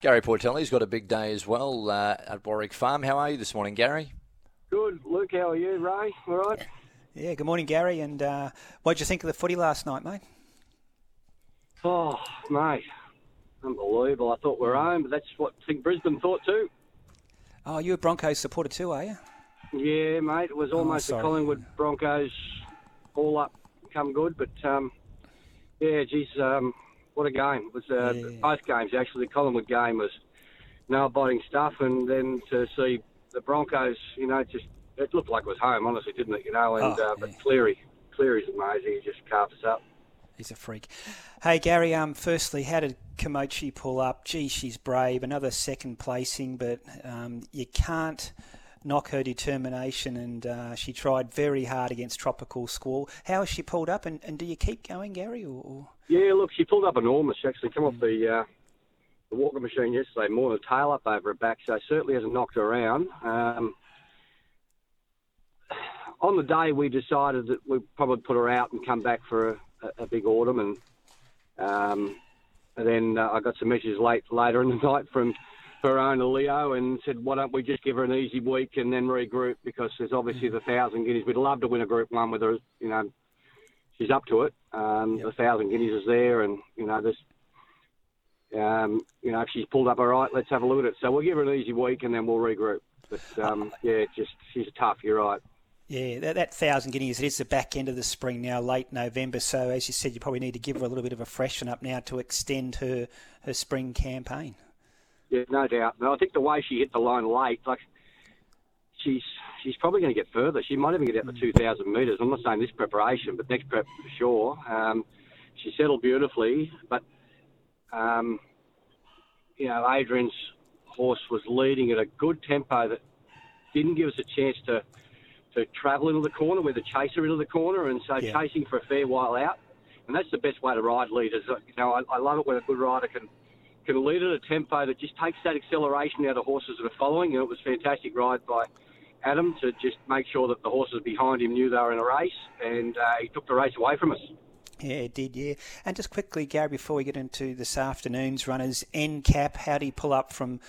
Gary Portelli's got a big day as well uh, at Warwick Farm. How are you this morning, Gary? Good. Luke, how are you? Ray, all right? Yeah, good morning, Gary. And uh, what did you think of the footy last night, mate? Oh, mate, unbelievable. I thought we were home, but that's what I think Brisbane thought too. Oh, you're a Broncos supporter too, are you? Yeah, mate. It was almost Oh, a. Collingwood Broncos all up, come good, but um, yeah, geez, um, what a game! It was uh, Yeah. both games actually. The Collingwood game was nail-biting stuff, and then to see the Broncos, you know, just it looked like it was home, honestly, didn't it? You know, and Oh, uh, but. Cleary, Cleary's amazing. He just carved us up. He's a freak. Hey, Gary. Um, firstly, how did Komochi pull up? Gee, she's brave. Another second placing, but um, you can't knock her determination. And uh, she tried very hard against Tropical Squall. How has she pulled up? And, and do you keep going, Gary? Or, or... Yeah, look, she pulled up enormous. She actually came off the uh, the walking machine yesterday, more than a tail up over her back, so certainly hasn't knocked her around. Um, on the day, we decided that we'd probably put her out and come back for a, a, a big autumn, and um, and then uh, I got some messages late later in the night from her owner Leo and said, why don't we just give her an easy week and then regroup because there's obviously the thousand guineas. We'd love to win a Group One with her, you know, she's up to it. Um, The thousand guineas is there, and you know, this. um, you know, if she's pulled up all right, let's have a look at it. So we'll give her an easy week, and then we'll regroup. But um, yeah, just she's tough. You're right. Yeah, that, that thousand guineas, it is the back end of the spring now, late November. So, as you said, you probably need to give her a little bit of a freshen up now to extend her, her spring campaign. Yeah, no doubt. No, I think the way she hit the line late, like she's she's probably going to get further. She might even get out the 2,000 metres. I'm not saying this preparation, but next prep for sure. Um, she settled beautifully, but um, you know, Adrian's horse was leading at a good tempo that didn't give us a chance to to travel into the corner, with the chaser into the corner, and so Yeah. chasing for a fair while out. And that's the best way to ride leaders. You know, I, I love it when a good rider can can lead at a tempo that just takes that acceleration out of horses that are following. And it was a fantastic ride by Adam to just make sure that the horses behind him knew they were in a race, and uh, he took the race away from us. Yeah, it did, yeah. And just quickly, Gary, before we get into this afternoon's runners, NCAP, how do you pull up from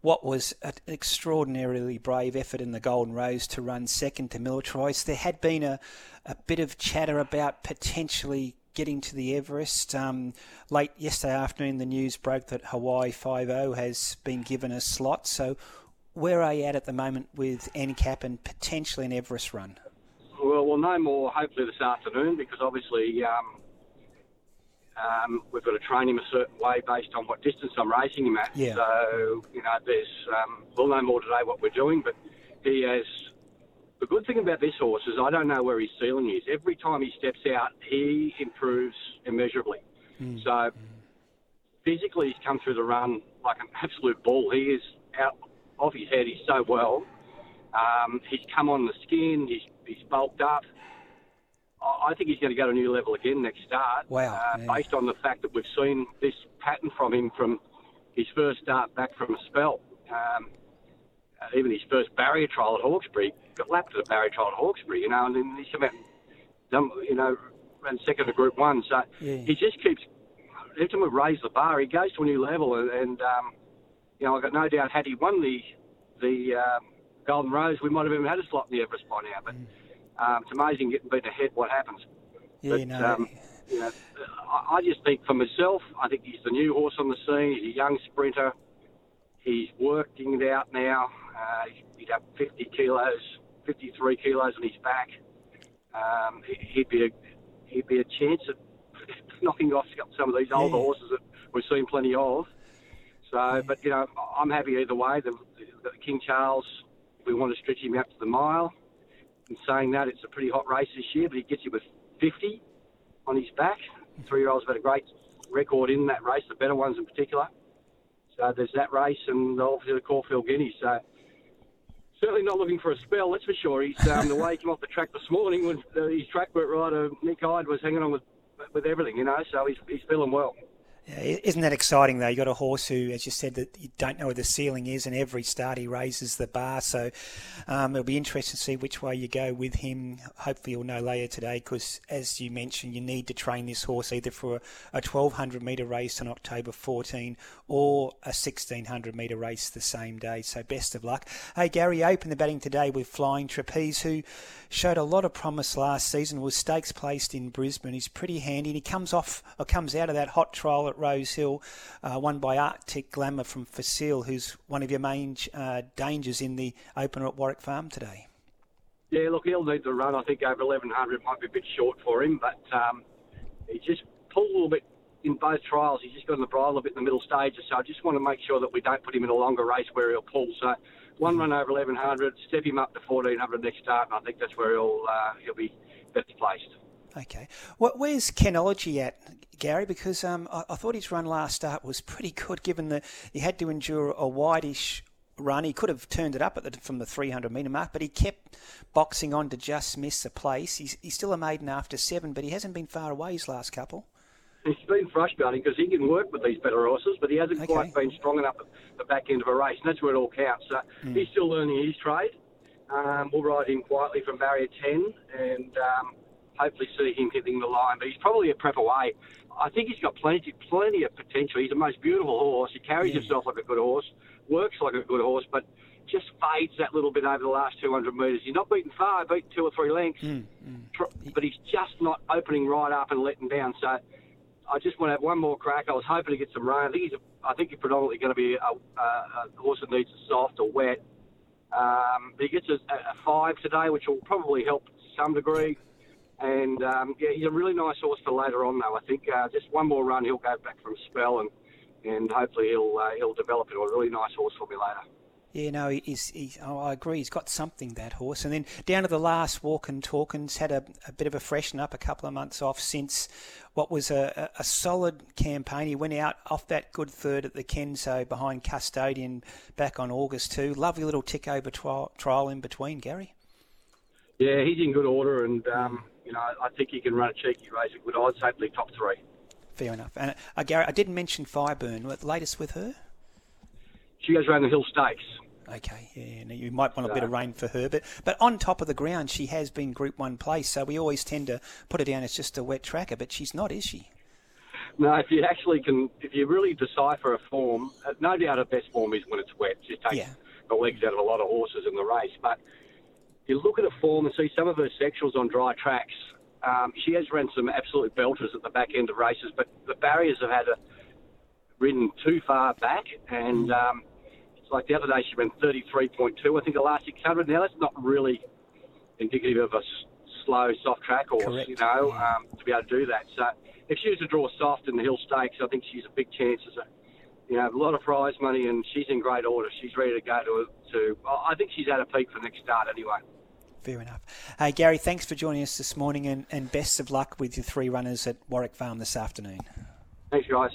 what was an extraordinarily brave effort in the Golden Rose to run second to Militarize? There had been a, a bit of chatter about potentially getting to the Everest. Um, late yesterday afternoon, the news broke that Hawaii 5 has been given a slot. So, where are you at at the moment with NCAP and potentially an Everest run? Well, we'll know more hopefully this afternoon because obviously um, um, we've got to train him a certain way based on what distance I'm racing him at. Yeah. So you know, there's um, we'll know more today what we're doing, but he has. The good thing about this horse is I don't know where his ceiling is. Every time he steps out, he improves immeasurably. So physically, he's come through the run like an absolute bull. He is out off his head. He's so well. Um, he's come on the skin. He's he's bulked up. I think he's going to go to a new level again next start. Wow, Uh. Based on the fact that we've seen this pattern from him from his first start back from a spell. Um, uh, even his first barrier trial at Hawkesbury got lapped at a barrier trial at Hawkesbury, you know, and then he's come out, you know, ran second to Group One. So Yeah. he just keeps every time we raise the bar, he goes to a new level, and, and um, you know, I've got no doubt had he won the the um, Golden Rose, we might have even had a slot in the Everest by now. But um, it's amazing getting beaten ahead. What happens? Yeah, But, no. um, you know, I, I just think for myself, I think he's the new horse on the scene. He's a young sprinter. He's working it out now. Uh, he'd have 50 kilos, 53 kilos on his back. Um, he- he'd be a he'd be a chance at knocking off some of these older Yeah. horses that we've seen plenty of. So, but you know, I'm happy either way. The, the King Charles, we want to stretch him out to the mile. And saying that, it's a pretty hot race this year, but he gets you with 50 on his back. Three-year-olds have had a great record in that race, the better ones in particular. So there's that race, and obviously the Caulfield Guineas. So certainly not looking for a spell, that's for sure. He's um, the way he came off the track this morning when uh, his track work rider Nick Hyde was hanging on with with everything, you know. So he's he's feeling well. Yeah, isn't that exciting though? You got a horse who, as you said, that you don't know where the ceiling is, and every start he raises the bar. So um, it'll be interesting to see which way you go with him. Hopefully, you'll know later today, because as you mentioned, you need to train this horse either for a, a 1200 metre race on October 14 or a 1600 metre race the same day. So best of luck. Hey Gary, open the batting today with Flying Trapeze, who showed a lot of promise last season. Was stakes placed in Brisbane. He's pretty handy, and he comes off or comes out of that hot trial at Rose Hill, uh, won by Arctic Glamour from Facile, who's one of your main uh, dangers in the opener at Warwick Farm today. Yeah, look, he'll need to run. I think over 1100 might be a bit short for him, but um, he just pulled a little bit in both trials. He's just got in the bridle a bit in the middle stages, so I just want to make sure that we don't put him in a longer race where he'll pull. So one run over 1100, step him up to 1400 next start, and I think that's where he'll uh, he'll be best placed. Okay. Well, where's Kenology at, Gary? Because um, I, I, thought his run last start was pretty good, given that he had to endure a whitish run. He could have turned it up the, from the 300 metre mark, but he kept boxing on to just miss the place. He's, he's still a maiden after seven, but he hasn't been far away his last couple. He's been frustrating because he can work with these better horses, but he hasn't okay. quite been strong enough at the back end of a race, and that's where it all counts. So mm. he's still learning his trade. Um, we'll ride him quietly from barrier 10, and um, hopefully see him hitting the line. But he's probably a prep away. I think he's got plenty, plenty of potential. He's the most beautiful horse. He carries yeah. himself like a good horse, works like a good horse, but just fades that little bit over the last 200 metres. He's not beaten far, beaten two or three lengths, mm, mm. but he's just not opening right up and letting down. So I just want to have one more crack. I was hoping to get some rain. I think he's, a, I think he's predominantly going to be a, a, a horse that needs a soft or wet. Um, but he gets a, a five today, which will probably help to some degree. And um, yeah, he's a really nice horse for later on, though. I think uh, just one more run, he'll go back from spell, and and hopefully he'll uh, he'll develop into a really nice horse for me later. Yeah, no, he's, he's, oh, I agree. He's got something, that horse. And then down to the last walk and Talkins had a, a bit of a freshen up, a couple of months off since what was a, a, solid campaign. He went out off that good third at the Kenzo behind Custodian back on August too. Lovely little tick over trial, trial in between, Gary. Yeah, he's in good order, and um, you know I think he can run a cheeky race at good odds. Hopefully, top three. Fair enough. And uh, Gary, I didn't mention Fireburn. What latest with her? She goes around the Hill Stakes. Okay, yeah, you might want a bit of rain for her, but but on top of the ground, she has been Group One place, so we always tend to put her down as just a wet tracker, but she's not, is she? No, if you actually can, if you really decipher a form, uh, no doubt her best form is when it's wet. She takes yeah. the legs out of a lot of horses in the race, but you look at her form and see some of her sectionals on dry tracks. Um, she has run some absolute belters at the back end of races, but the barriers have had her ridden too far back, and mm. um, like the other day, she went 33.2. I think the last 600. Now that's not really indicative of a slow, soft track horse, Correct. you know, um, to be able to do that. So if she was to draw soft in the Hill Stakes, I think she's a big chance as a, you know, a lot of prize money, and she's in great order. She's ready to go to. to I think she's at a peak for the next start anyway. Fair enough. Hey, Gary, thanks for joining us this morning, and, and best of luck with your three runners at Warwick Farm this afternoon. Thanks, guys.